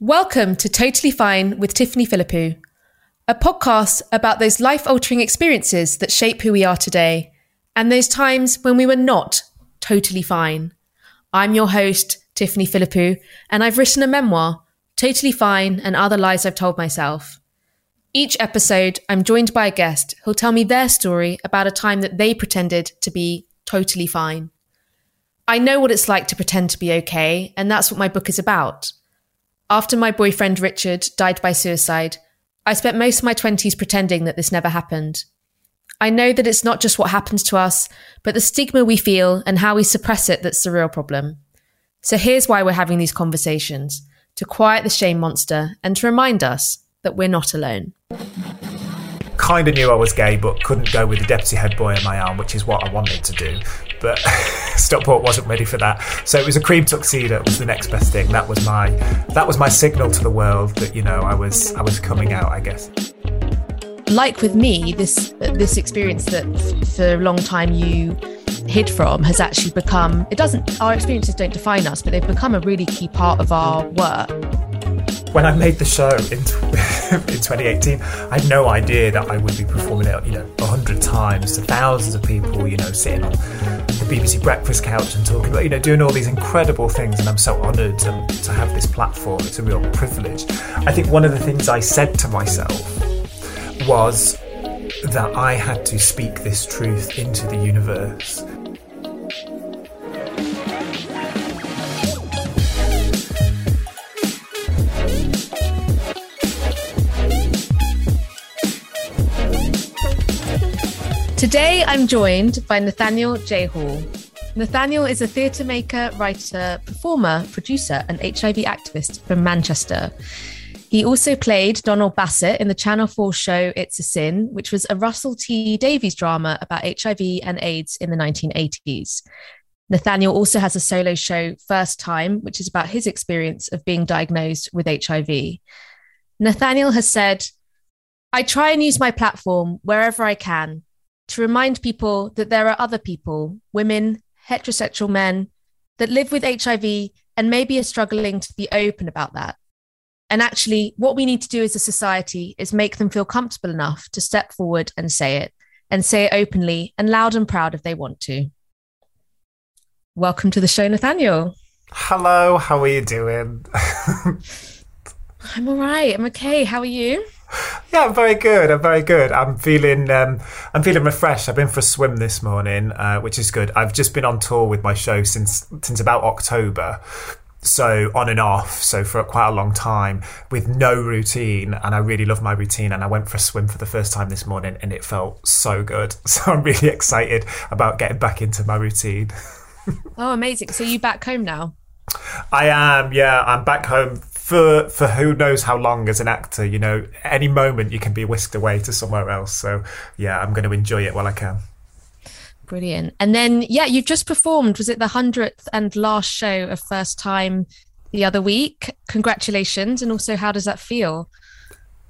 Welcome to Totally Fine with Tiffany Philippou, a podcast about those life altering experiences that shape who we are today and those times when we were not totally fine. I'm your host, Tiffany Philippou, and I've written a memoir, Totally Fine and Other Lies I've Told Myself. Each episode, I'm joined by a guest who'll tell me their story about a time that they pretended to be totally fine. I know what it's like to pretend to be okay, and that's what my book is about. After my boyfriend Richard died by suicide, I spent most of my 20s pretending that this never happened. I know that it's not just what happens to us, but the stigma we feel and how we suppress it that's the real problem. So here's why we're having these conversations to quiet the shame monster and to remind us that we're not alone. Kind of knew I was gay, but couldn't go with the deputy head boy on my arm, which is what I wanted to do but Stockport wasn't ready for that. So it was a cream tuxedo was the next best thing. That was my that was my signal to the world that you know I was I was coming out. I guess. Like with me, this this experience that for a long time you hid from has actually become it doesn't our experiences don't define us but they've become a really key part of our work when I made the show in, in 2018, I had no idea that I would be performing it, you know, a hundred times to thousands of people, you know, sitting on the BBC Breakfast couch and talking about, you know, doing all these incredible things. And I'm so honoured to, to have this platform. It's a real privilege. I think one of the things I said to myself was that I had to speak this truth into the universe Today, I'm joined by Nathaniel J. Hall. Nathaniel is a theatre maker, writer, performer, producer, and HIV activist from Manchester. He also played Donald Bassett in the Channel 4 show It's a Sin, which was a Russell T Davies drama about HIV and AIDS in the 1980s. Nathaniel also has a solo show, First Time, which is about his experience of being diagnosed with HIV. Nathaniel has said, I try and use my platform wherever I can to remind people that there are other people, women, heterosexual men, that live with HIV and maybe are struggling to be open about that. And actually, what we need to do as a society is make them feel comfortable enough to step forward and say it, and say it openly and loud and proud if they want to. Welcome to the show, Nathaniel. Hello, how are you doing? I'm all right. I'm okay. How are you? Yeah, I'm very good. I'm very good. I'm feeling um, I'm feeling refreshed. I've been for a swim this morning, uh, which is good. I've just been on tour with my show since since about October. So on and off, so for quite a long time with no routine, and I really love my routine. And I went for a swim for the first time this morning, and it felt so good. So I'm really excited about getting back into my routine. oh, amazing! So you back home now? I am. Yeah, I'm back home for for who knows how long as an actor. You know, any moment you can be whisked away to somewhere else. So yeah, I'm going to enjoy it while I can. Brilliant. And then yeah, you've just performed. Was it the hundredth and last show of First Time the other week? Congratulations! And also, how does that feel?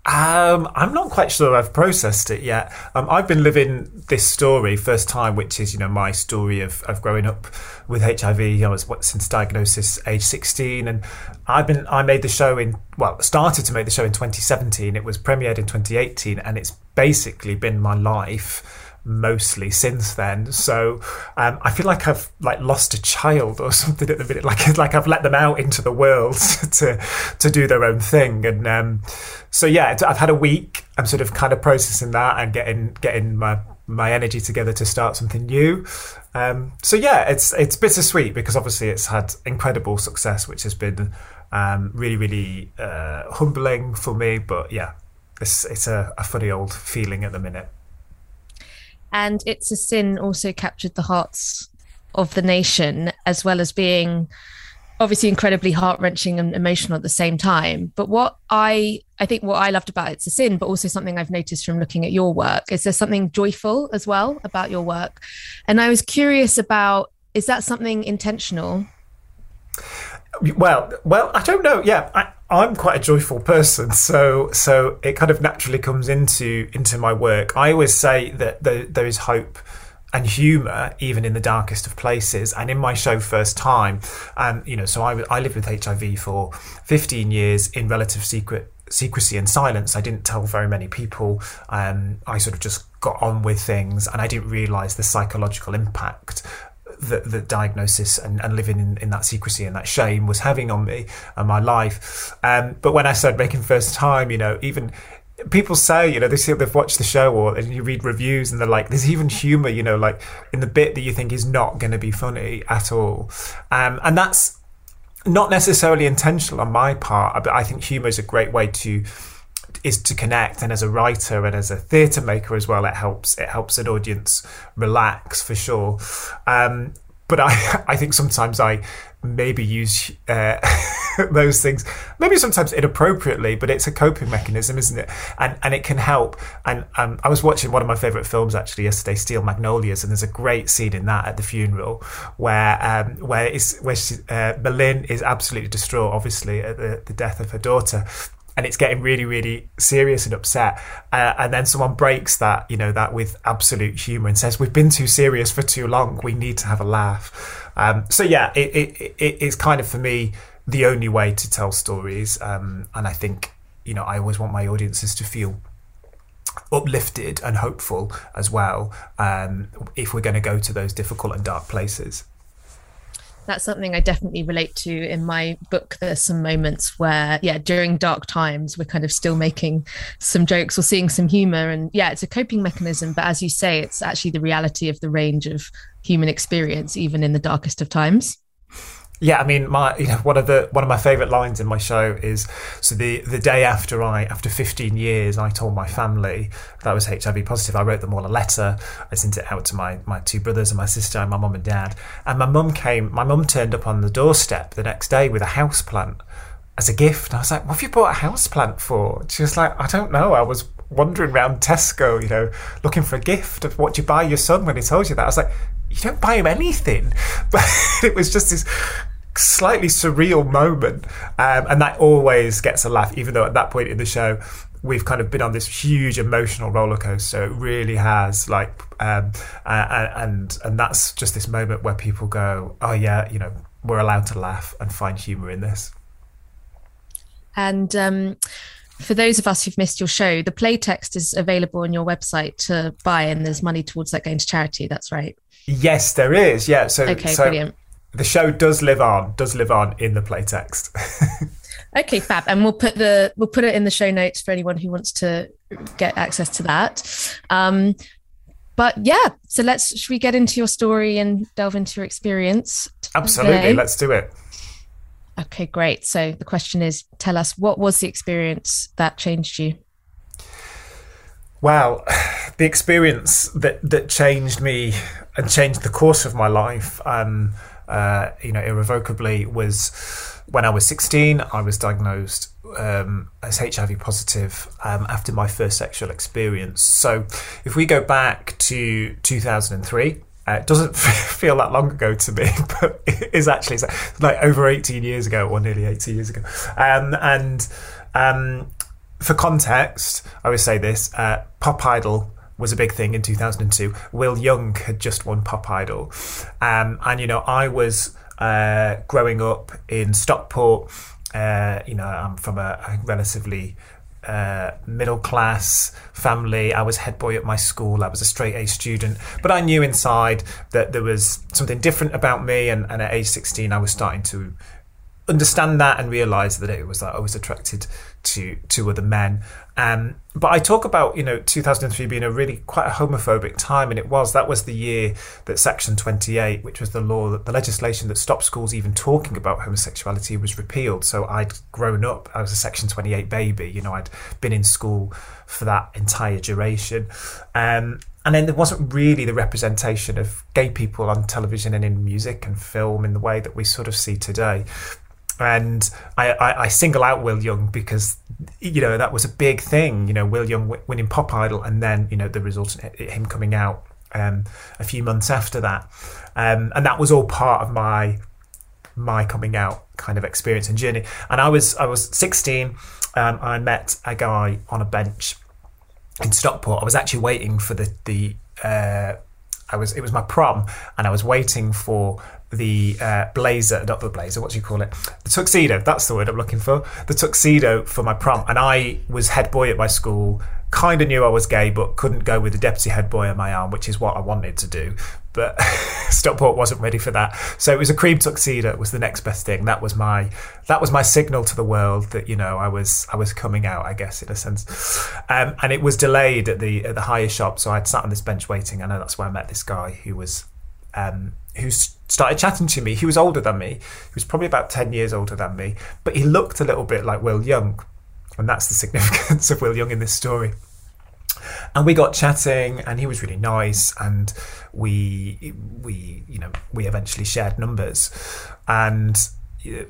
Um, I'm not quite sure I've processed it yet. Um, I've been living this story first time, which is you know my story of, of growing up with HIV. You know, what, since diagnosis age 16, and I've been I made the show in well started to make the show in 2017. It was premiered in 2018, and it's basically been my life mostly since then. So um, I feel like I've like lost a child or something at the minute. Like like I've let them out into the world to to do their own thing. And um, so yeah, I've had a week. I'm sort of kind of processing that and getting getting my my energy together to start something new. Um, so yeah, it's it's bittersweet because obviously it's had incredible success, which has been um, really really uh, humbling for me. But yeah, it's it's a, a funny old feeling at the minute. And It's a Sin also captured the hearts of the nation, as well as being obviously incredibly heart wrenching and emotional at the same time. But what I I think what I loved about It's a Sin, but also something I've noticed from looking at your work, is there something joyful as well about your work? And I was curious about is that something intentional? Well, well, I don't know. Yeah, I, I'm quite a joyful person, so so it kind of naturally comes into into my work. I always say that there, there is hope and humor even in the darkest of places and in my show first time and you know so I, I lived with hiv for 15 years in relative secret secrecy and silence i didn't tell very many people um, i sort of just got on with things and i didn't realize the psychological impact that the diagnosis and, and living in, in, that secrecy and that shame was having on me and my life. Um, but when I started making first time, you know, even people say, you know, they see they've watched the show or and you read reviews and they're like, there's even humor, you know, like in the bit that you think is not going to be funny at all. Um, and that's not necessarily intentional on my part, but I think humor is a great way to is to connect and as a writer and as a theatre maker as well it helps it helps an audience relax for sure. Um, but I, I think sometimes I maybe use uh, those things maybe sometimes inappropriately but it's a coping mechanism isn't it? And and it can help. And um, I was watching one of my favorite films actually yesterday Steel Magnolias and there's a great scene in that at the funeral where um, where is where she, uh, M'Lynn is absolutely distraught obviously at the, the death of her daughter and it's getting really, really serious and upset. Uh, and then someone breaks that, you know, that with absolute humour and says, "We've been too serious for too long. We need to have a laugh." Um, so yeah, it, it, it, it's kind of for me the only way to tell stories, um, and I think you know I always want my audiences to feel uplifted and hopeful as well um, if we're going to go to those difficult and dark places that's something I definitely relate to in my book. There's some moments where, yeah, during dark times, we're kind of still making some jokes or seeing some humor. And yeah, it's a coping mechanism. But as you say, it's actually the reality of the range of human experience, even in the darkest of times. Yeah, I mean, my you know, one of the one of my favourite lines in my show is so the the day after I after 15 years I told my family that I was HIV positive. I wrote them all a letter. I sent it out to my my two brothers and my sister and my mum and dad. And my mum came. My mum turned up on the doorstep the next day with a house plant as a gift. And I was like, "What have you bought a house plant for?" She was like, "I don't know. I was wandering around Tesco, you know, looking for a gift. Of what you buy your son when he told you that?" I was like, you don't buy him anything. But it was just this slightly surreal moment. Um, and that always gets a laugh, even though at that point in the show, we've kind of been on this huge emotional roller coaster. It really has, like, um, and and that's just this moment where people go, "Oh yeah, you know, we're allowed to laugh and find humour in this." And um, for those of us who've missed your show, the play text is available on your website to buy, and there's money towards that going to charity. That's right. Yes, there is. Yeah. So okay, so brilliant. The show does live on. Does live on in the playtext. okay, fab. And we'll put the we'll put it in the show notes for anyone who wants to get access to that. Um, but yeah, so let's should we get into your story and delve into your experience? Absolutely, today? let's do it. Okay, great. So the question is, tell us what was the experience that changed you? Well, the experience that that changed me and changed the course of my life, um, uh, you know, irrevocably, was when I was 16. I was diagnosed um, as HIV positive um, after my first sexual experience. So, if we go back to 2003. Uh, it doesn't feel that long ago to me, but it is actually like over 18 years ago, or nearly 18 years ago. Um, and um, for context, I would say this: uh, Pop Idol was a big thing in 2002. Will Young had just won Pop Idol, um, and you know I was uh, growing up in Stockport. Uh, you know, I'm from a, a relatively uh, middle class family. I was head boy at my school. I was a straight A student, but I knew inside that there was something different about me. And, and at age 16, I was starting to understand that and realize that it was that I was attracted to to other men. Um, but I talk about you know 2003 being a really quite a homophobic time, and it was that was the year that Section 28, which was the law that the legislation that stopped schools even talking about homosexuality, was repealed. So I'd grown up, I was a Section 28 baby. You know, I'd been in school for that entire duration. Um, and then there wasn't really the representation of gay people on television and in music and film in the way that we sort of see today and I, I, I, single out Will Young because you know that was a big thing. You know, Will Young winning Pop Idol, and then you know the result him coming out um, a few months after that, um, and that was all part of my my coming out kind of experience and journey. And I was I was 16. Um, I met a guy on a bench in Stockport. I was actually waiting for the the uh, I was it was my prom, and I was waiting for the uh, blazer, not the blazer, what do you call it? The tuxedo. That's the word I'm looking for. The tuxedo for my prom, and I was head boy at my school. Kind of knew I was gay, but couldn't go with the deputy head boy on my arm, which is what I wanted to do. But Stockport wasn't ready for that, so it was a cream tuxedo. Was the next best thing. That was my that was my signal to the world that you know I was I was coming out. I guess in a sense, um, and it was delayed at the at the hire shop. So I'd sat on this bench waiting, I know that's where I met this guy who was um, who started chatting to me. He was older than me. He was probably about 10 years older than me, but he looked a little bit like Will Young. And that's the significance of Will Young in this story. And we got chatting, and he was really nice, and we we you know we eventually shared numbers, and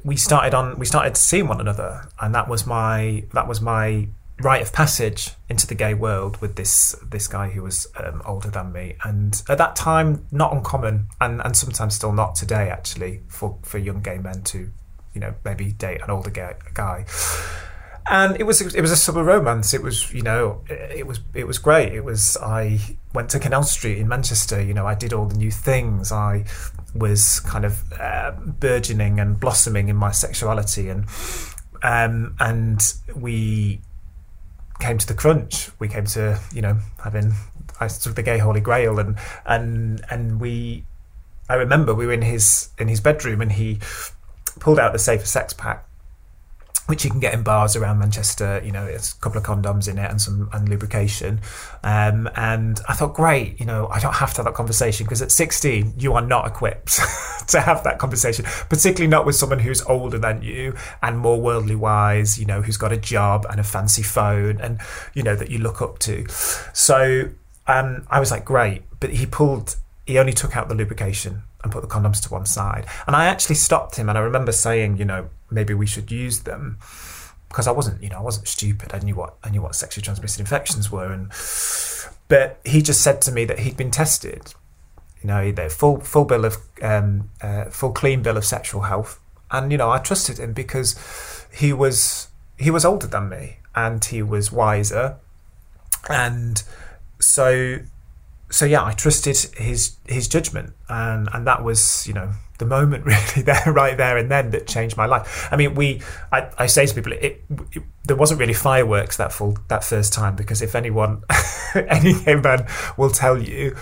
we started on we started seeing one another, and that was my that was my rite of passage into the gay world with this this guy who was um, older than me, and at that time not uncommon, and and sometimes still not today actually for for young gay men to, you know, maybe date an older gay guy. And it was it was a summer romance. It was you know it was it was great. It was I went to Canal Street in Manchester. You know I did all the new things. I was kind of uh, burgeoning and blossoming in my sexuality and um, and we came to the crunch. We came to you know having I took the gay holy grail and and and we. I remember we were in his in his bedroom and he pulled out the safer sex pack which you can get in bars around Manchester. You know, it's a couple of condoms in it and some and lubrication. Um, and I thought, great, you know, I don't have to have that conversation because at 16 you are not equipped to have that conversation, particularly not with someone who's older than you and more worldly wise. You know, who's got a job and a fancy phone and you know that you look up to. So um, I was like, great, but he pulled. He only took out the lubrication and put the condoms to one side. And I actually stopped him and I remember saying, you know, maybe we should use them because I wasn't, you know, I wasn't stupid. I knew what I knew what sexually transmitted infections were, and but he just said to me that he'd been tested. You know, the full full bill of um, uh, full clean bill of sexual health, and you know, I trusted him because he was he was older than me and he was wiser, and so so yeah, I trusted his his judgment, and and that was you know the moment really there right there and then that changed my life. I mean, we I, I say to people, it, it, there wasn't really fireworks that full that first time because if anyone any gay man will tell you,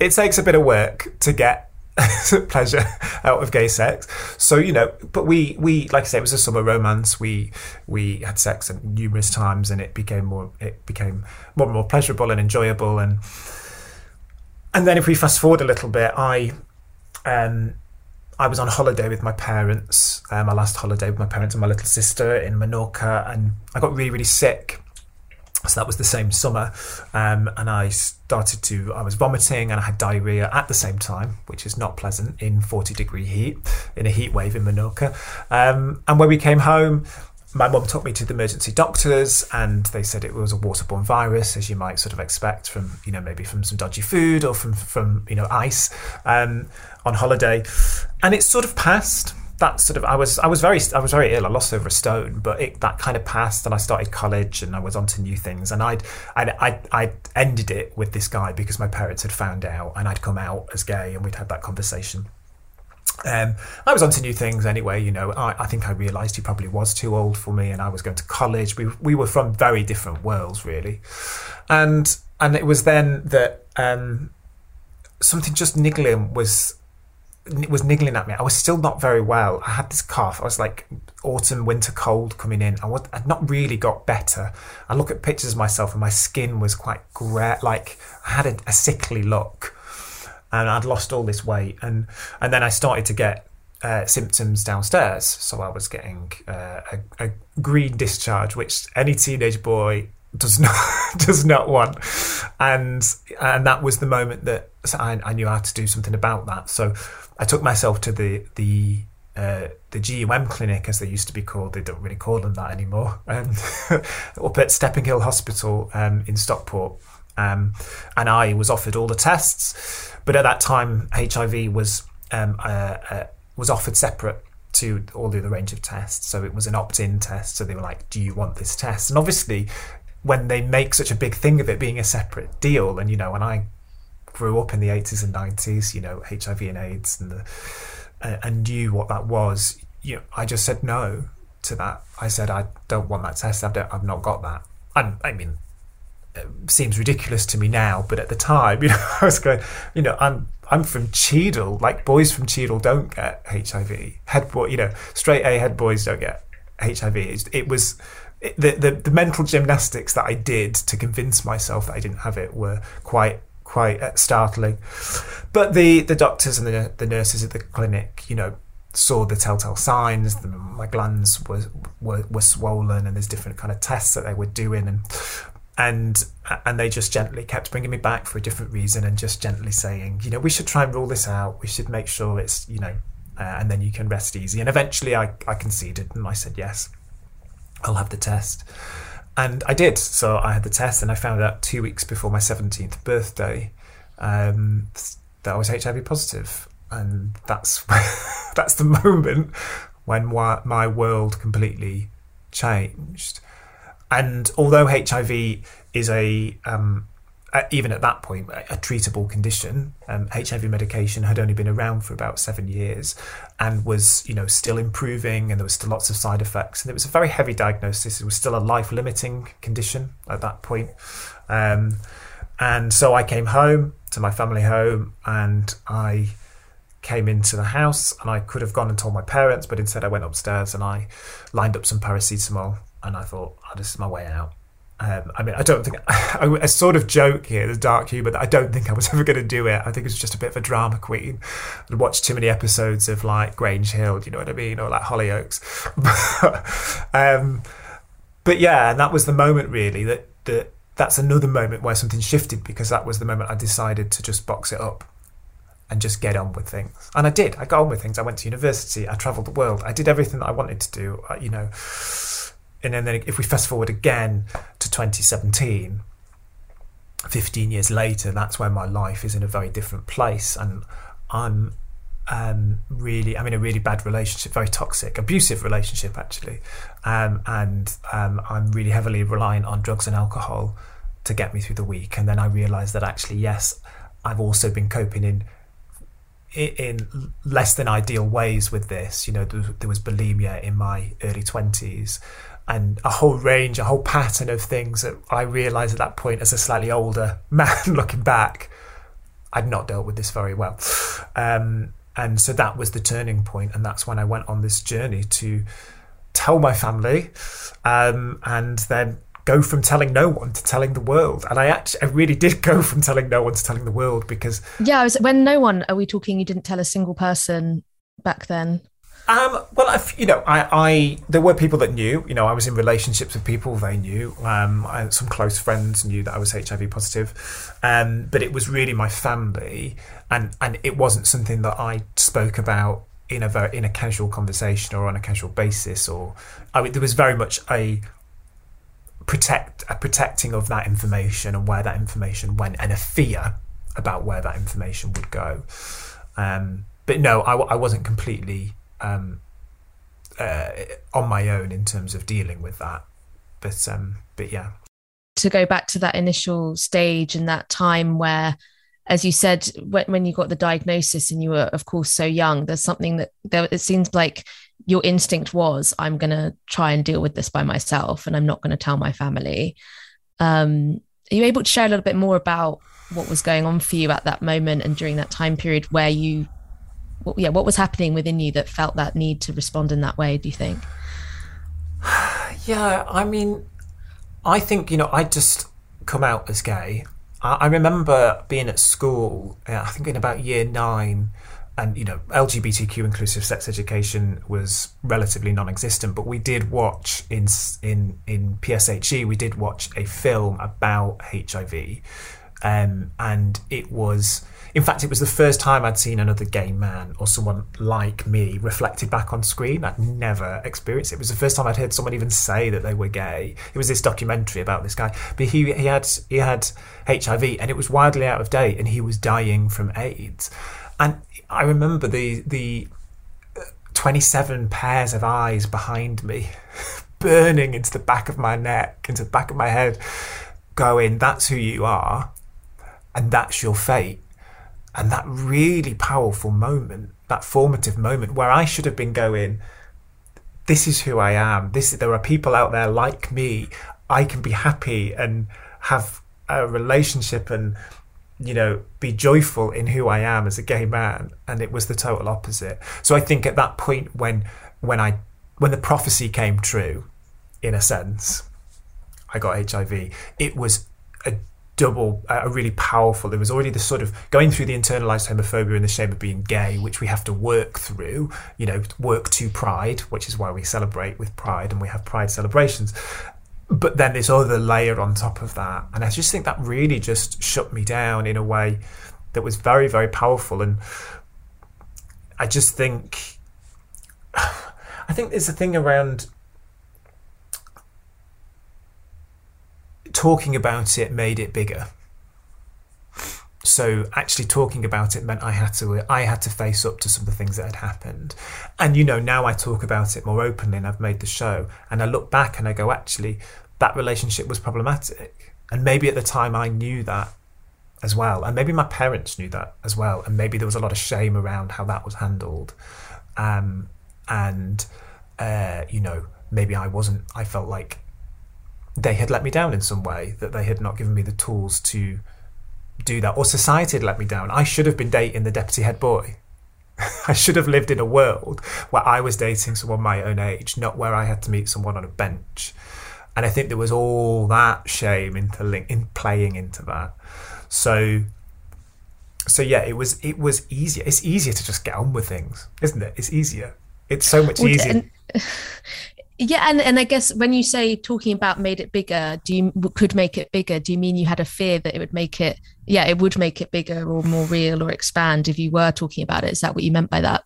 it takes a bit of work to get pleasure out of gay sex. So you know, but we we like I say, it was a summer romance. We we had sex numerous times, and it became more it became more and more pleasurable and enjoyable and and then if we fast forward a little bit, I um, I was on holiday with my parents, uh, my last holiday with my parents and my little sister in Menorca, and I got really, really sick. So that was the same summer, um, and I started to. I was vomiting and I had diarrhea at the same time, which is not pleasant in forty degree heat in a heat wave in Menorca. Um, and when we came home, my mum took me to the emergency doctors and they said it was a waterborne virus as you might sort of expect from you know maybe from some dodgy food or from from you know ice um, on holiday. And it sort of passed. That sort of I was I was very I was very ill. I lost over a stone but it, that kind of passed and I started college and I was onto new things. And I'd I'd, I'd ended it with this guy because my parents had found out and I'd come out as gay and we'd had that conversation um, I was onto new things anyway. You know, I, I, think I realised he probably was too old for me, and I was going to college. We we were from very different worlds, really, and and it was then that um, something just niggling was was niggling at me. I was still not very well. I had this cough. I was like autumn winter cold coming in. I was, I'd not really got better. I look at pictures of myself, and my skin was quite grey. Like I had a, a sickly look and I'd lost all this weight, and and then I started to get uh, symptoms downstairs. So I was getting uh, a, a, green discharge, which any teenage boy does not does not want, and and that was the moment that I, I, knew how to do something about that. So I took myself to the the. Uh, the GUM clinic, as they used to be called, they don't really call them that anymore. Um, up at Stepping Hill Hospital um, in Stockport, um, and I was offered all the tests. But at that time, HIV was um, uh, uh, was offered separate to all the other range of tests. So it was an opt-in test. So they were like, "Do you want this test?" And obviously, when they make such a big thing of it being a separate deal, and you know, when I grew up in the 80s and 90s, you know, HIV and AIDS and the, and knew what that was, you know, I just said no to that. I said, I don't want that test. I've, I've not got that. I mean, seems ridiculous to me now, but at the time, you know, I was going, you know, I'm I'm from Cheadle. Like boys from Cheadle don't get HIV. Head boy, you know, straight A head boys don't get HIV. It, it was the, the the mental gymnastics that I did to convince myself that I didn't have it were quite quite uh, startling. But the the doctors and the the nurses at the clinic, you know, saw the telltale signs. The, my glands were, were were swollen, and there's different kind of tests that they were doing, and and and they just gently kept bringing me back for a different reason and just gently saying you know we should try and rule this out. We should make sure it's you know uh, and then you can rest easy. And eventually I, I conceded and I said yes I'll have the test. And I did. So I had the test and I found out two weeks before my 17th birthday um, that I was HIV positive. And that's that's the moment when my world completely changed and although HIV is a um, even at that point a treatable condition, um, HIV medication had only been around for about seven years, and was you know still improving, and there was still lots of side effects, and it was a very heavy diagnosis. It was still a life limiting condition at that point. Um, and so I came home to my family home, and I came into the house and I could have gone and told my parents, but instead I went upstairs and I lined up some paracetamol and I thought, oh, this is my way out. Um, I mean, I don't think I, sort of joke here, the dark humor, that I don't think I was ever going to do it. I think it was just a bit of a drama queen. I'd watched too many episodes of like Grange Hill, do you know what I mean, or like Hollyoaks. um, but yeah, and that was the moment really that that that's another moment where something shifted because that was the moment I decided to just box it up and just get on with things. And I did. I got on with things. I went to university. I travelled the world. I did everything that I wanted to do. You know and then if we fast forward again to 2017 15 years later that's where my life is in a very different place. And i'm um, really i'm in a really bad relationship very toxic abusive relationship actually. Um, and um, i'm really heavily reliant on drugs and alcohol to get me through the week. And then i realized that actually yes i've also been coping in in less than ideal ways with this you know there was bulimia in my early 20s and a whole range, a whole pattern of things that I realised at that point as a slightly older man looking back, I'd not dealt with this very well. Um, and so that was the turning point, and that's when I went on this journey to tell my family, um, and then go from telling no one to telling the world. And I actually, I really did go from telling no one to telling the world because yeah, was, when no one are we talking? You didn't tell a single person back then. Um, well, I've, you know, I, I, there were people that knew. You know, I was in relationships with people they knew. Um, I, some close friends knew that I was HIV positive, um, but it was really my family, and and it wasn't something that I spoke about in a very in a casual conversation or on a casual basis. Or I mean, there was very much a protect a protecting of that information and where that information went, and a fear about where that information would go. Um, but no, I, I wasn't completely um, uh, on my own in terms of dealing with that. But um, but yeah. To go back to that initial stage and that time where, as you said, when, when you got the diagnosis and you were, of course, so young, there's something that there, it seems like your instinct was, I'm going to try and deal with this by myself and I'm not going to tell my family. Um, are you able to share a little bit more about what was going on for you at that moment and during that time period where you yeah, what was happening within you that felt that need to respond in that way? Do you think? Yeah, I mean, I think you know, I just come out as gay. I, I remember being at school. I think in about year nine, and you know LGBTQ inclusive sex education was relatively non-existent but we did watch in in in PSHE we did watch a film about HIV um, and it was in fact, it was the first time I'd seen another gay man or someone like me reflected back on screen. I'd never experienced it. It was the first time I'd heard someone even say that they were gay. It was this documentary about this guy, but he he had he had HIV and it was wildly out of date, and he was dying from AIDS. And I remember the the uh, 27 pairs of eyes behind me burning into the back of my neck, into the back of my head, going, That's who you are and that's your fate. And that really powerful moment, that formative moment where I should have been going, this is who I am. This there are people out there like me. I can be happy and have a relationship and you know be joyful in who I am as a gay man and it was the total opposite. So I think at that point when when I when the prophecy came true in a sense I got HIV it was a double a really powerful there was already the sort of going through the internalized homophobia and the shame of being gay which we have to work through you know work to pride which is why we celebrate with pride and we have pride celebrations but then this other layer on top of that. And i just think that really just shut me down in a way that was very very powerful. And i just think i think there's a thing around talking about it made it bigger so actually talking about it meant I had to I had to face up to some of the things that had happened. And you know, now I talk about it more openly and I've made the show and I look back and I go, actually, that relationship was problematic. And maybe at the time I knew that as well. And maybe my parents knew that as well. And maybe there was a lot of shame around how that was handled. Um, and uh, you know, maybe I wasn't I felt like they had let me down in some way, that they had not given me the tools to do that, or society had let me down. I should have been dating the deputy head boy. I should have lived in a world where I was dating someone my own age, not where I had to meet someone on a bench. And I think there was all that shame interlink in playing into that. So so yeah, it was it was easier. It's easier to just get on with things, isn't it? It's easier. It's so much well, easier. Yeah, and, and I guess when you say talking about made it bigger, do you could make it bigger? Do you mean you had a fear that it would make it, yeah, it would make it bigger or more real or expand if you were talking about it? Is that what you meant by that?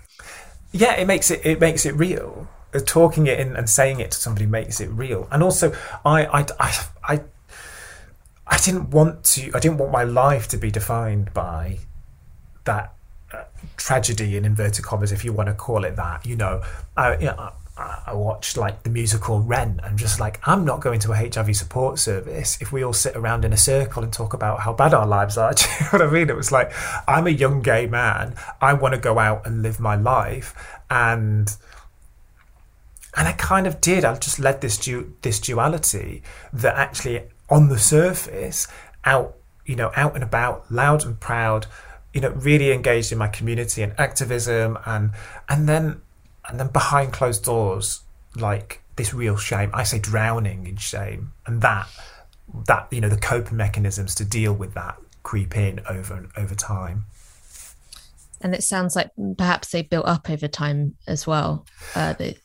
Yeah, it makes it it makes it real. Uh, talking it and saying it to somebody makes it real. And also, I I I I, I didn't want to. I didn't want my life to be defined by that uh, tragedy in inverted commas, if you want to call it that. You know, uh, you know I watched like the musical Rent and just like I'm not going to a HIV support service if we all sit around in a circle and talk about how bad our lives are. Do you know what I mean? It was like I'm a young gay man. I want to go out and live my life and and I kind of did. I just led this du- this duality that actually on the surface out you know out and about loud and proud you know really engaged in my community and activism and and then and then behind closed doors, like this real shame. I say drowning in shame, and that that you know the coping mechanisms to deal with that creep in over over time. And it sounds like perhaps they built up over time as well. Uh, the...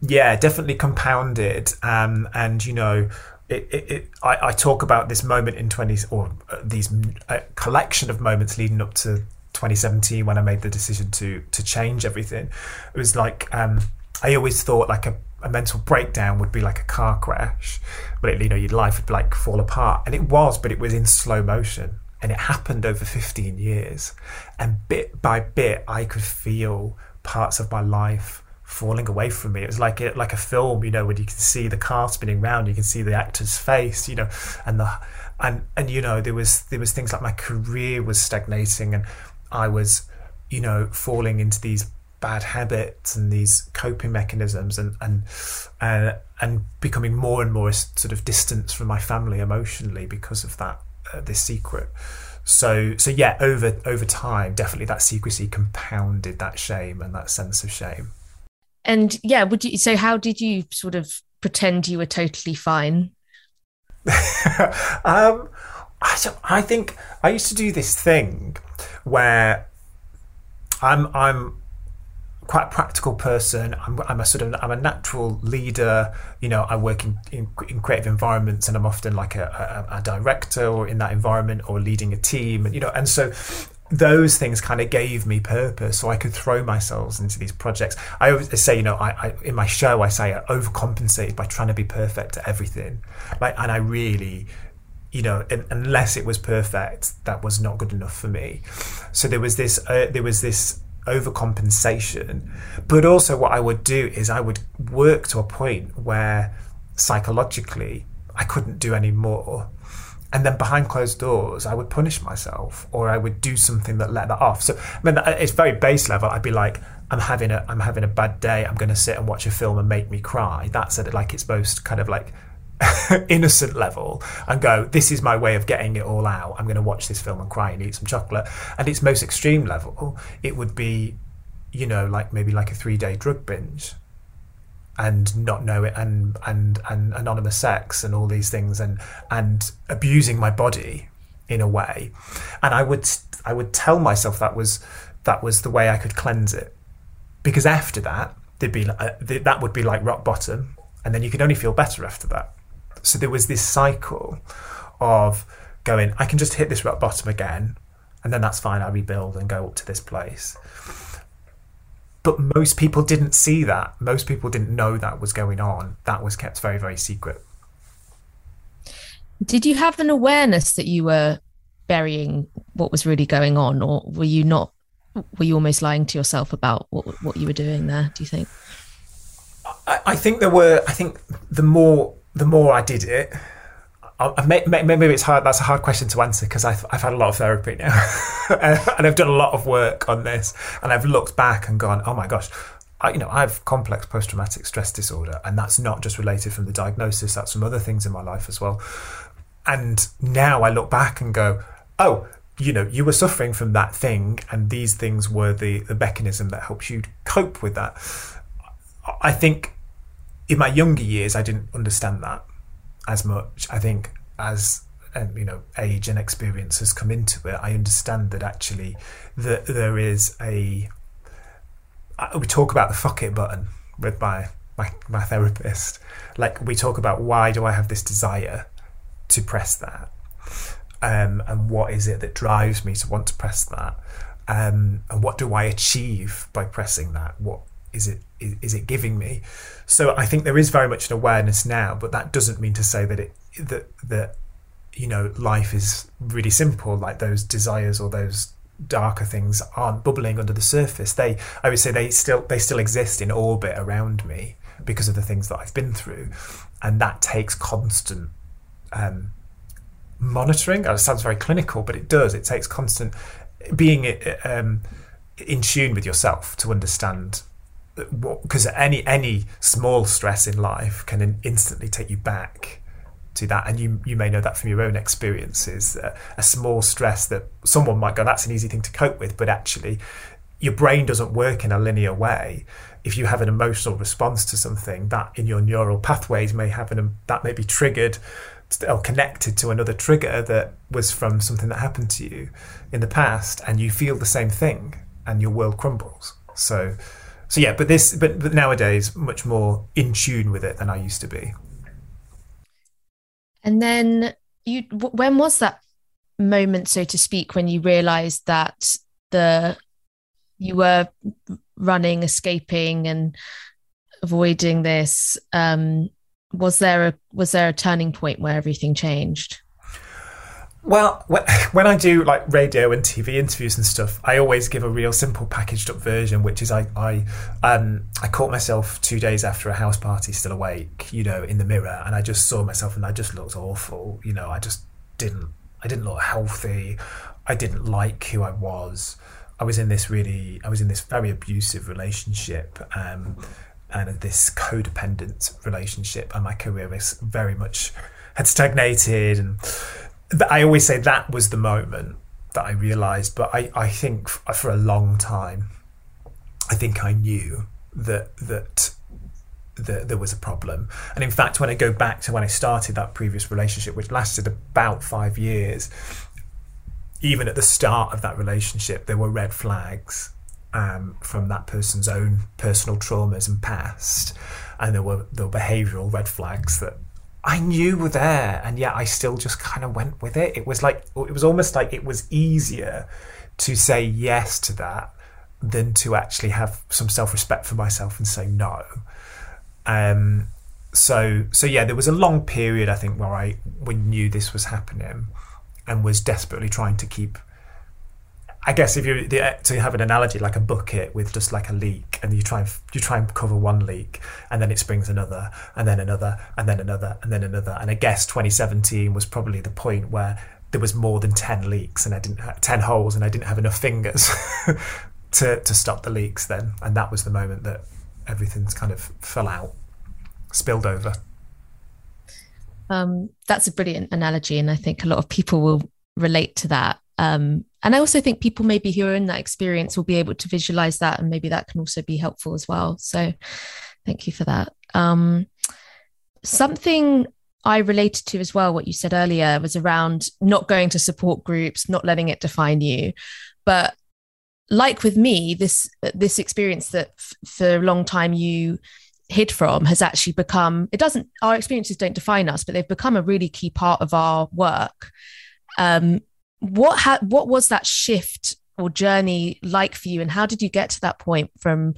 Yeah, definitely compounded. Um, and you know, it, it, it, I, I, talk about this moment in 20 or uh, these uh, collection of moments leading up to 2017 when I made the decision to to change everything. It was like um, I always thought like a, a, mental breakdown would be like a car crash, but it, you know your life would like fall apart, and it was, but it was in slow motion, and it happened over 15 years, and bit by bit I could feel parts of my life falling away from me. It was like it, like a film, you know, when you can see the car spinning round, you can see the actor's face, you know, and the and and you know there was there was things like my career was stagnating and I was, you know, falling into these bad habits and these coping mechanisms and and and, and becoming more and more sort of distance from my family emotionally because of that uh, this secret. So so yeah over over time definitely that secrecy compounded that shame and that sense of shame. And yeah would you so how did you sort of pretend you were totally fine? Um I, I think I used to do this thing where I'm I'm quite a practical person. I'm, I'm, a sort of I'm a natural leader. You know, I work in, in, in creative environments, and I'm often like a, a, a, director or in that environment or leading a team, and you know, and so those things kind of gave me purpose, so I could throw myself into these projects. I always say, you know, I, I in my show I say I overcompensated by trying to be perfect at everything, like, and I really you know, unless it was perfect, that was not good enough for me. So there was this, uh, there was this overcompensation. But also, what I would do is I would work to a point where psychologically I couldn't do any more, and then behind closed doors, I would punish myself or I would do something that let that off. So, I mean, it's very base level. I'd be like, I'm having a, I'm having a bad day. I'm going to sit and watch a film and make me cry. That's at like its most kind of like innocent level and go, this is my way of getting it all out. I'm going to watch this film and cry and eat some chocolate. And its most extreme level, it would be, you know, like maybe like a three day drug binge and not know it and and and anonymous sex and all these things and and abusing my body in a way and i would i would tell myself that was that was the way i could cleanse it because after that there'd be uh, that would be like rock bottom and then you could only feel better after that so there was this cycle of going i can just hit this rock bottom again and then that's fine i rebuild and go up to this place but most people didn't see that. Most people didn't know that was going on. That was kept very, very secret. Did you have an awareness that you were burying what was really going on, or were you not? Were you almost lying to yourself about what what you were doing there? Do you think? I, I think there were. I think the more the more I did it, maybe it's hard. That's a hard question to answer because I've, I've had a lot of therapy now, and I've done a lot of work on this, and I've looked back and gone, oh my gosh, I, you know, I have complex post-traumatic stress disorder, and that's not just related from the diagnosis. That's from other things in my life as well. And now I look back and go, oh, you know, you were suffering from that thing, and these things were the the mechanism that helps you cope with that. I think in my younger years, I didn't understand that as much. I think as um, you know age and experience has come into it, I understand that actually that there is a. We talk about the fuck it button with my, my my therapist. Like we talk about why do I have this desire to press that, um, and what is it that drives me to want to press that, um, and what do I achieve by pressing that? What is it is, it giving me? So I think there is very much an awareness now, but that doesn't mean to say that it that that you know life is really simple. Like those desires or those darker things aren't bubbling under the surface. They I would say they still they still exist in orbit around me because of the things that I've been through, and that takes constant. Um, monitoring. It sounds very clinical, but it does. It takes constant being um, in tune with yourself to understand because any any small stress in life can instantly take you back to that and you you may know that from your own experiences. Uh, a small stress that someone might go that's an easy thing to cope with but actually your brain doesn't work in a linear way. If you have an emotional response to something that in your neural pathways may have an that may be triggered or connected to another trigger that was from something that happened to you in the past and you feel the same thing and your world crumbles. So so yeah, but this, but, but nowadays, much more in tune with it than I used to be. And then you, when was that moment, so to speak, when you realised that the you were running, escaping, and avoiding this? Um, was there a was there a turning point where everything changed? Well, when I do like radio and TV interviews and stuff, I always give a real simple packaged up version, which is I I um, I caught myself two days after a house party, still awake, you know, in the mirror, and I just saw myself, and I just looked awful, you know, I just didn't I didn't look healthy, I didn't like who I was, I was in this really I was in this very abusive relationship. Um, and this codependent relationship, and my career was very much had stagnated and I always say that was the moment that I realized, but I, I think for a long time, I think I knew that that that there was a problem. And in fact, when I go back to when I started that previous relationship, which lasted about five years, even at the start of that relationship, there were red flags um, from that person's own personal traumas and past, and there were the behavioural red flags that I knew were there, and yet I still just kind of went with it. It was like it was almost like it was easier to say yes to that than to actually have some self-respect for myself and say no. Um, so so yeah, there was a long period I think where I knew this was happening and was desperately trying to keep I guess if you to have an analogy like a bucket with just like a leak, and you try and you try and cover one leak, and then it springs another, and then another, and then another, and then another. And I guess 2017 was probably the point where there was more than 10 leaks, and I didn't have 10 holes, and I didn't have enough fingers to to stop the leaks. Then, and that was the moment that everything's kind of fell out, spilled over. Um, that's a brilliant analogy, and I think a lot of people will relate to that. Um, and I also think people maybe who are in that experience will be able to visualize that, and maybe that can also be helpful as well. So, thank you for that. Um, something I related to as well, what you said earlier, was around not going to support groups, not letting it define you. But like with me, this this experience that f- for a long time you hid from has actually become it doesn't our experiences don't define us but they've become a really key part of our work um, what ha- what was that shift or journey like for you and how did you get to that point from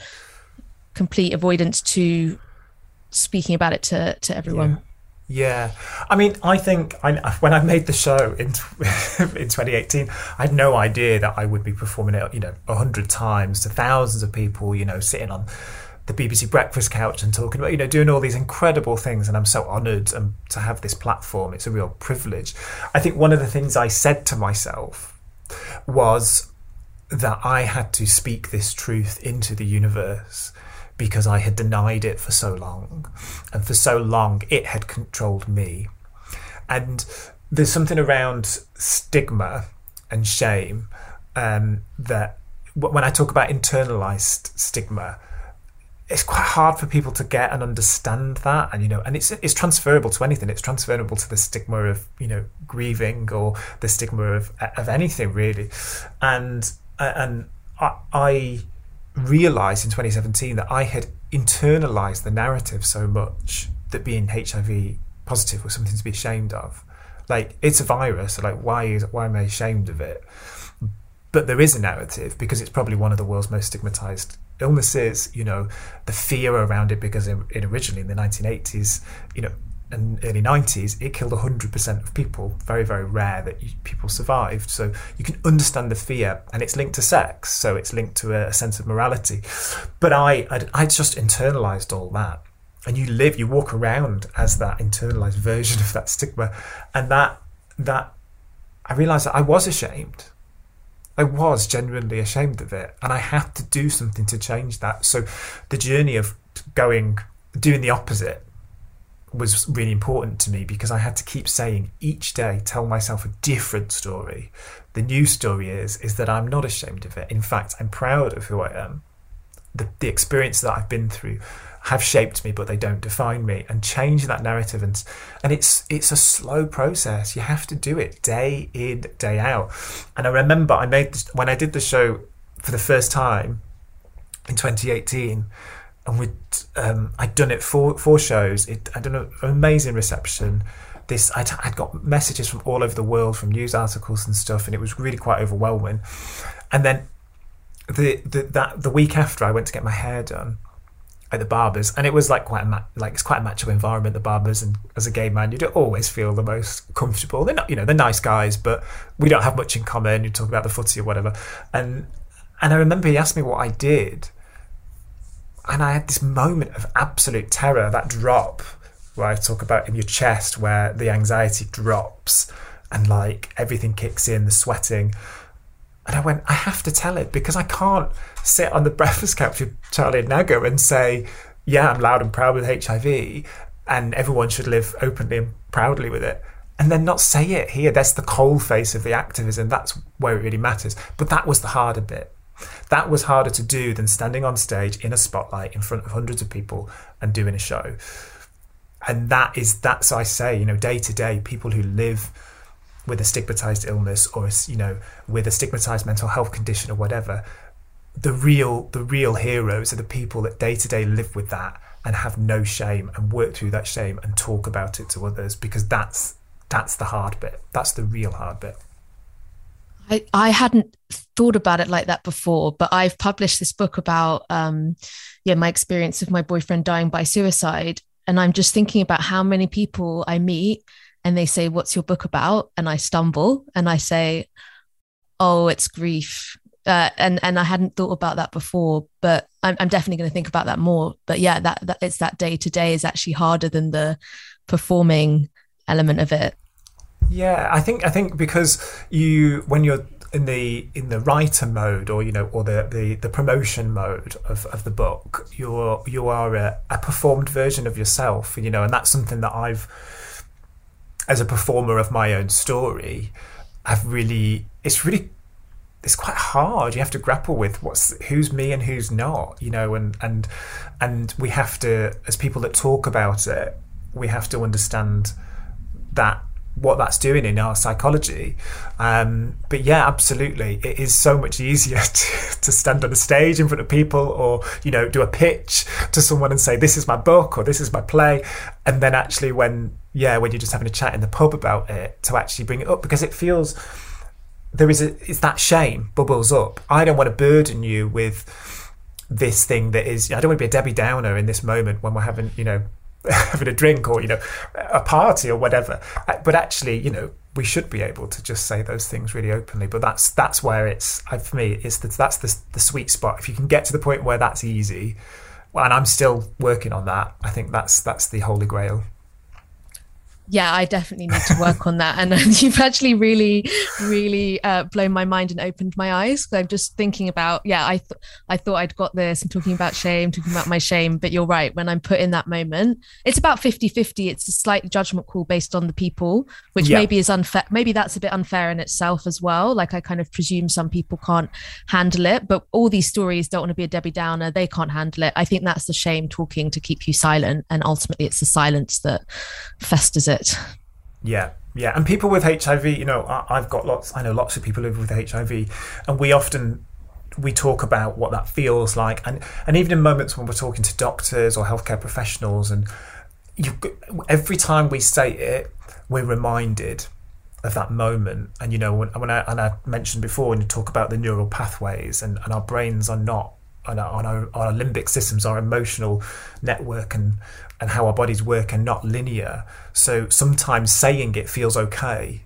complete avoidance to speaking about it to to everyone yeah. Yeah, I mean, I think I, when I made the show in in 2018, I had no idea that I would be performing it, you know, a hundred times to thousands of people, you know, sitting on the BBC Breakfast Couch and talking about, you know, doing all these incredible things. And I'm so honoured um, to have this platform. It's a real privilege. I think one of the things I said to myself was that I had to speak this truth into the universe because I had denied it for so long. And for so long, it had controlled me. And there's something around stigma and shame um, that when I talk about internalized stigma, it's quite hard for people to get and understand that and you know and it's it's transferable to anything. It's transferable to the stigma of you know grieving or the stigma of of anything really. And and I, I realized in 2017 that I had internalized the narrative so much that being HIV positive was something to be ashamed of. Like it's a virus so like why is why am I ashamed of it? But there is a narrative because it's probably one of the world's most stigmatized illnesses, you know, the fear around it because it, originally in the 1980s, you know, and early 90s, it killed 100% of people. Very, very rare that people survived. So you can understand the fear, and it's linked to sex, so it's linked to a, a sense of morality. But I, I, I just internalized all that. And you live, you walk around as that internalized version of that stigma. And that, that, I realized that I was ashamed. I was genuinely ashamed of it, and I had to do something to change that. So, the journey of going, doing the opposite, was really important to me because I had to keep saying each day, tell myself a different story. The new story is is that I'm not ashamed of it. In fact, I'm proud of who I am. The the experience that I've been through, have shaped me, but they don't define me. And change that narrative, and and it's it's a slow process. You have to do it day in day out. And I remember I made this, when I did the show for the first time in 2018, and we um, I'd done it four four shows. It I don't know amazing reception. This I'd, I'd got messages from all over the world from news articles and stuff, and it was really quite overwhelming. And then the, the that the week after I went to get my hair done at the barbers, and it was like quite a ma- like it's quite a macho environment. The barbers, and as a gay man, you don't always feel the most comfortable. They're not, you know, they're nice guys, but we don't have much in common. You talk about the footy or whatever, and and I remember he asked me what I did, and I had this moment of absolute terror. That drop where I talk about in your chest, where the anxiety drops, and like everything kicks in, the sweating. And I went, I have to tell it because I can't sit on the breakfast couch with Charlie and Naga and say, yeah, I'm loud and proud with HIV and everyone should live openly and proudly with it. And then not say it here. That's the cold face of the activism. That's where it really matters. But that was the harder bit. That was harder to do than standing on stage in a spotlight in front of hundreds of people and doing a show. And that is, that's, I say, you know, day to day, people who live with a stigmatized illness or, you know, with a stigmatized mental health condition or whatever, the real the real heroes are the people that day to day live with that and have no shame and work through that shame and talk about it to others because that's that's the hard bit. That's the real hard bit. I, I hadn't thought about it like that before, but I've published this book about um, yeah my experience of my boyfriend dying by suicide, and I'm just thinking about how many people I meet and they say, "What's your book about?" and I stumble and I say, "Oh, it's grief," uh, and and I hadn't thought about that before, but I'm, I'm definitely going to think about that more. But yeah, that, that it's that day to day is actually harder than the performing element of it. Yeah, I think I think because you when you're in the in the writer mode or you know or the the, the promotion mode of, of the book you're you are a, a performed version of yourself you know and that's something that I've as a performer of my own story I've really it's really it's quite hard. You have to grapple with what's who's me and who's not, you know, and and and we have to, as people that talk about it, we have to understand that what that's doing in our psychology. Um, but yeah, absolutely, it is so much easier to, to stand on a stage in front of people, or you know, do a pitch to someone and say, "This is my book" or "This is my play," and then actually, when yeah, when you're just having a chat in the pub about it, to actually bring it up because it feels there is a it's that shame bubbles up. I don't want to burden you with this thing that is. I don't want to be a Debbie Downer in this moment when we're having you know having a drink or you know a party or whatever. But actually, you know, we should be able to just say those things really openly. But that's that's where it's for me. It's the, that's the the sweet spot. If you can get to the point where that's easy, and I'm still working on that. I think that's that's the holy grail yeah, I definitely need to work on that. And you've actually really, really uh, blown my mind and opened my eyes. I'm just thinking about, yeah, I thought I thought I'd got this. I'm talking about shame, talking about my shame, but you're right. When I'm put in that moment, it's about 50 50. It's a slight judgment call based on the people, which yeah. maybe is unfair. Maybe that's a bit unfair in itself as well. Like I kind of presume some people can't handle it, but all these stories don't want to be a Debbie Downer. They can't handle it. I think that's the shame talking to keep you silent. And ultimately, it's the silence that festers it it. Yeah, yeah, and people with HIV, you know, I've got lots. I know lots of people live with HIV, and we often we talk about what that feels like, and and even in moments when we're talking to doctors or healthcare professionals, and you every time we say it, we're reminded of that moment. And you know, when, when I and I mentioned before when you talk about the neural pathways, and, and our brains are not on our, our, our limbic systems, our emotional network, and and how our bodies work are not linear. So sometimes saying it feels okay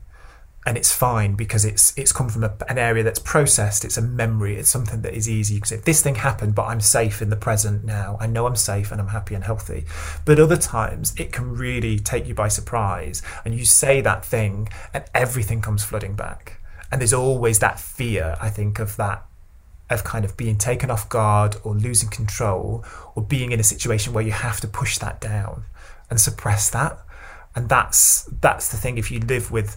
and it's fine because it's it's come from a, an area that's processed it's a memory it's something that is easy. Because if this thing happened but i'm safe in the present now. I know i'm safe and i'm happy and healthy. But other times it can really take you by surprise and you say that thing and everything comes flooding back. And there's always that fear i think of that of kind of being taken off guard or losing control or being in a situation where you have to push that down and suppress that. And that's that's the thing. If you live with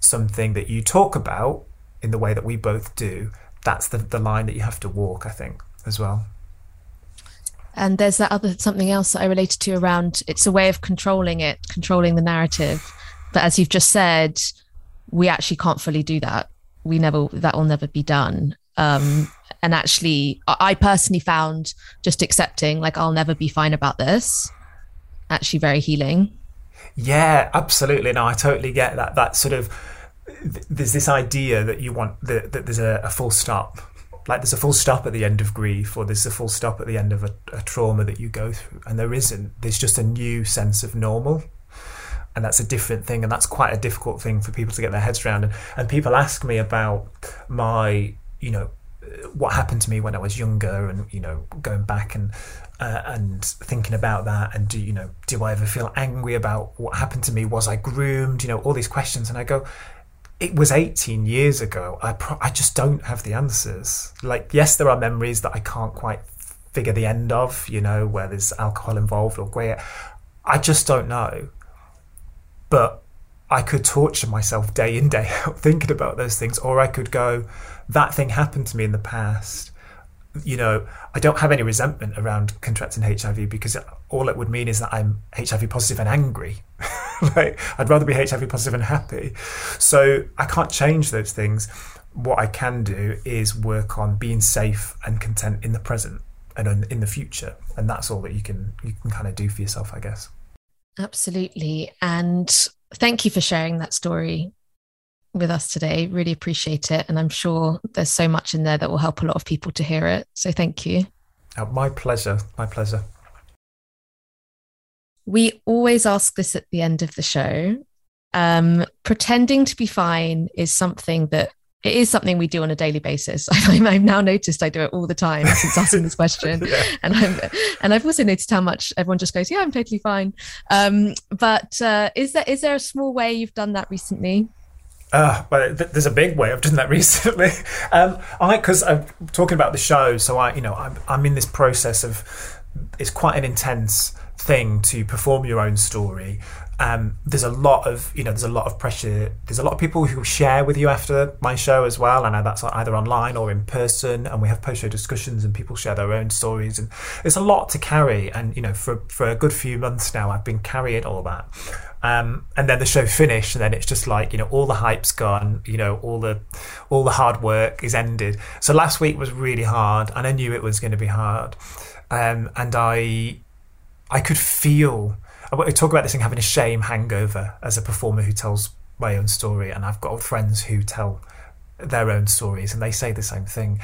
something that you talk about in the way that we both do that's the, the line that you have to walk i think as well. And there's that other something else that i related to around it's a way of controlling it controlling the narrative. But as you've just said we actually can't fully do that. We never that will never be done. Um, and actually, I personally found just accepting, like, I'll never be fine about this, actually very healing. Yeah, absolutely. No, I totally get that. That sort of there's this idea that you want that, that there's a, a, full stop. Like there's a full stop at the end of grief, or there's a full stop at the end of a, a trauma that you go through, and there isn't. There's just a new sense of normal and that's a different thing and that's quite a difficult thing for people to get their heads around and, and people ask me about my you know what happened to me when I was younger, and you know, going back and uh, and thinking about that, and do you know, do I ever feel angry about what happened to me? Was I groomed? You know, all these questions, and I go, it was 18 years ago. I pro- I just don't have the answers. Like, yes, there are memories that I can't quite figure the end of. You know, where there's alcohol involved or grey. I just don't know. But I could torture myself day in, day out thinking about those things, or I could go, that thing happened to me in the past. You know, I don't have any resentment around contracting HIV because all it would mean is that I'm HIV positive and angry. like, I'd rather be HIV positive and happy. So I can't change those things. What I can do is work on being safe and content in the present and in the future. And that's all that you can you can kind of do for yourself, I guess. Absolutely. And thank you for sharing that story with us today. Really appreciate it. And I'm sure there's so much in there that will help a lot of people to hear it. So thank you. Oh, my pleasure. My pleasure. We always ask this at the end of the show. Um, pretending to be fine is something that it is something we do on a daily basis. I've now noticed I do it all the time since asking this question, yeah. and I'm and I've also noticed how much everyone just goes, "Yeah, I'm totally fine." Um, but uh, is there is there a small way you've done that recently? Uh, well, th- there's a big way I've done that recently. um, I because I'm talking about the show, so I, you know, I'm, I'm in this process of it's quite an intense thing to perform your own story. Um, there's a lot of you know there's a lot of pressure. There's a lot of people who share with you after my show as well, and that's either online or in person. And we have post show discussions, and people share their own stories, and it's a lot to carry. And you know, for for a good few months now, I've been carrying all that. Um, and then the show finished, and then it's just like you know all the hype's gone, you know all the all the hard work is ended. So last week was really hard, and I knew it was going to be hard, um, and I I could feel. I talk about this thing having a shame hangover as a performer who tells my own story, and I've got friends who tell their own stories, and they say the same thing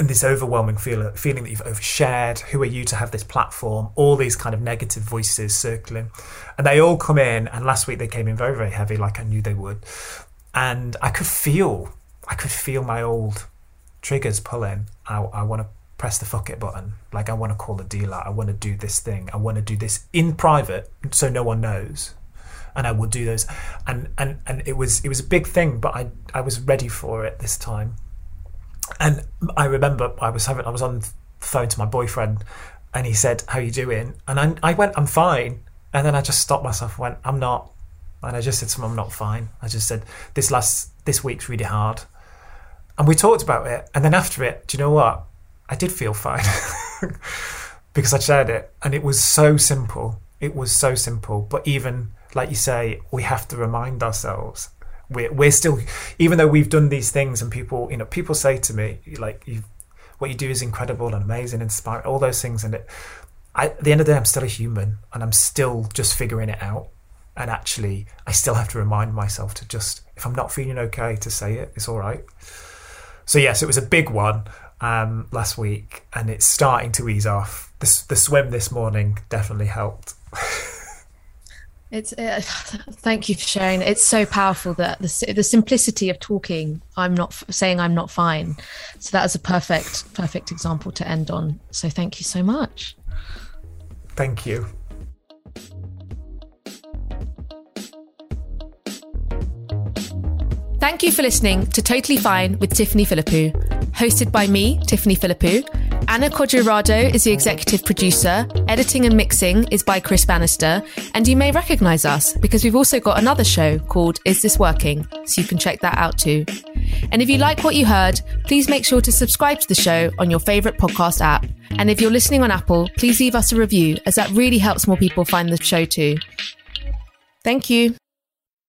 and this overwhelming feel, feeling that you've overshared. Who are you to have this platform? All these kind of negative voices circling. And they all come in. And last week they came in very, very heavy, like I knew they would. And I could feel, I could feel my old triggers pulling. I, I want to press the fuck it button. Like I want to call a dealer. I want to do this thing. I want to do this in private so no one knows. And I will do those. And, and, and it was, it was a big thing, but I, I was ready for it this time and I remember I was having I was on the phone to my boyfriend, and he said, "How you doing?" And I, I went, "I'm fine." And then I just stopped myself, went, "I'm not," and I just said to him, "I'm not fine." I just said, "This last this week's really hard," and we talked about it. And then after it, do you know what? I did feel fine because I shared it, and it was so simple. It was so simple, but even like you say, we have to remind ourselves. We're, we're still even though we've done these things and people you know people say to me like you what you do is incredible and amazing inspiring all those things. And it I, at the end of the day i'm still a human and i'm still just figuring it out. And actually i still have to remind myself to just if i'm not feeling okay to say it it's all right. So yes it was a big one um, last week and it's starting to ease off the, the swim this morning definitely helped It's uh, thank you for sharing. It's so powerful that the the simplicity of talking. I'm not saying I'm not fine. So that is a perfect perfect example to end on. So thank you so much. Thank you. Thank you for listening to Totally Fine with Tiffany Philippou, hosted by me, Tiffany Philippou. Anna Codrea-Rado is the executive producer. Editing and mixing is by Chris Bannister. And you may recognize us because we've also got another show called Is This Working? So you can check that out too. And if you like what you heard, please make sure to subscribe to the show on your favorite podcast app. And if you're listening on Apple, please leave us a review as that really helps more people find the show too. Thank you.